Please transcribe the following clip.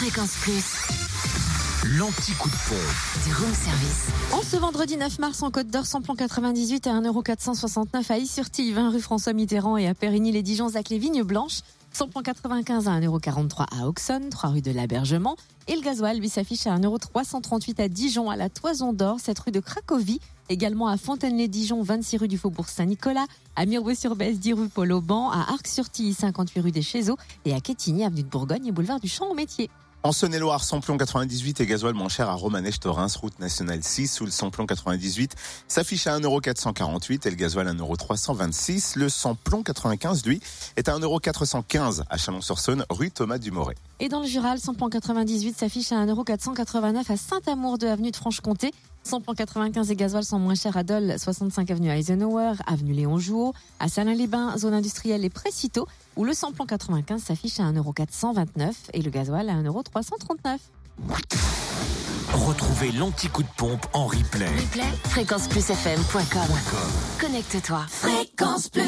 Fréquence Plus, L'anti-coup de pompe. du room service. En ce vendredi 9 mars, en Côte d'Or, samplon 98 à 1,469€ à Is-sur-Tille, 20 rue François Mitterrand et à Périgny-les-Dijon, Zac les Vignes Blanches. Samplon 95 à 1,43€ à Auxonne, 3 rue de l'Abergement. Et le gasoil, lui, s'affiche à 1,338€ à Dijon, à la Toison d'Or, 7 rue de Cracovie. Également à Fontaine-les-Dijon, 26 rue du Faubourg Saint-Nicolas. À Mirebeau-sur-Bèze, 10 rue Paul-Auban. À Arc-sur-Tille, 58 rue des Chézeaux. Et à Quétigny, avenue de Bourgogne et boulevard du Champ au Métier. En Saône-et-Loire, samplon 98 et gasoil moins cher à Romanèche-Torins, route nationale 6, où le samplon 98 s'affiche à 1,448€ et le gasoil à 1,326€. Le samplon 95, lui, est à 1,415€ à Chalon-sur-Saône, rue Thomas Dumoret. Et dans le Jural, samplon 98 s'affiche à 1,489€ à Saint-Amour de avenue de Franche-Comté. Samplon 95 et gasoil sont moins chers à Dole, 65 avenue Eisenhower, avenue Léon Jouot, à Salins-les-Bains, zone industrielle et Précito, où le samplon 95 s'affiche à 1,429€ et le gasoil à 1,339€. Retrouvez l'anti-coup de pompe en replay. Replay, fréquenceplusfm.com. Connecte-toi. Fréquence Plus.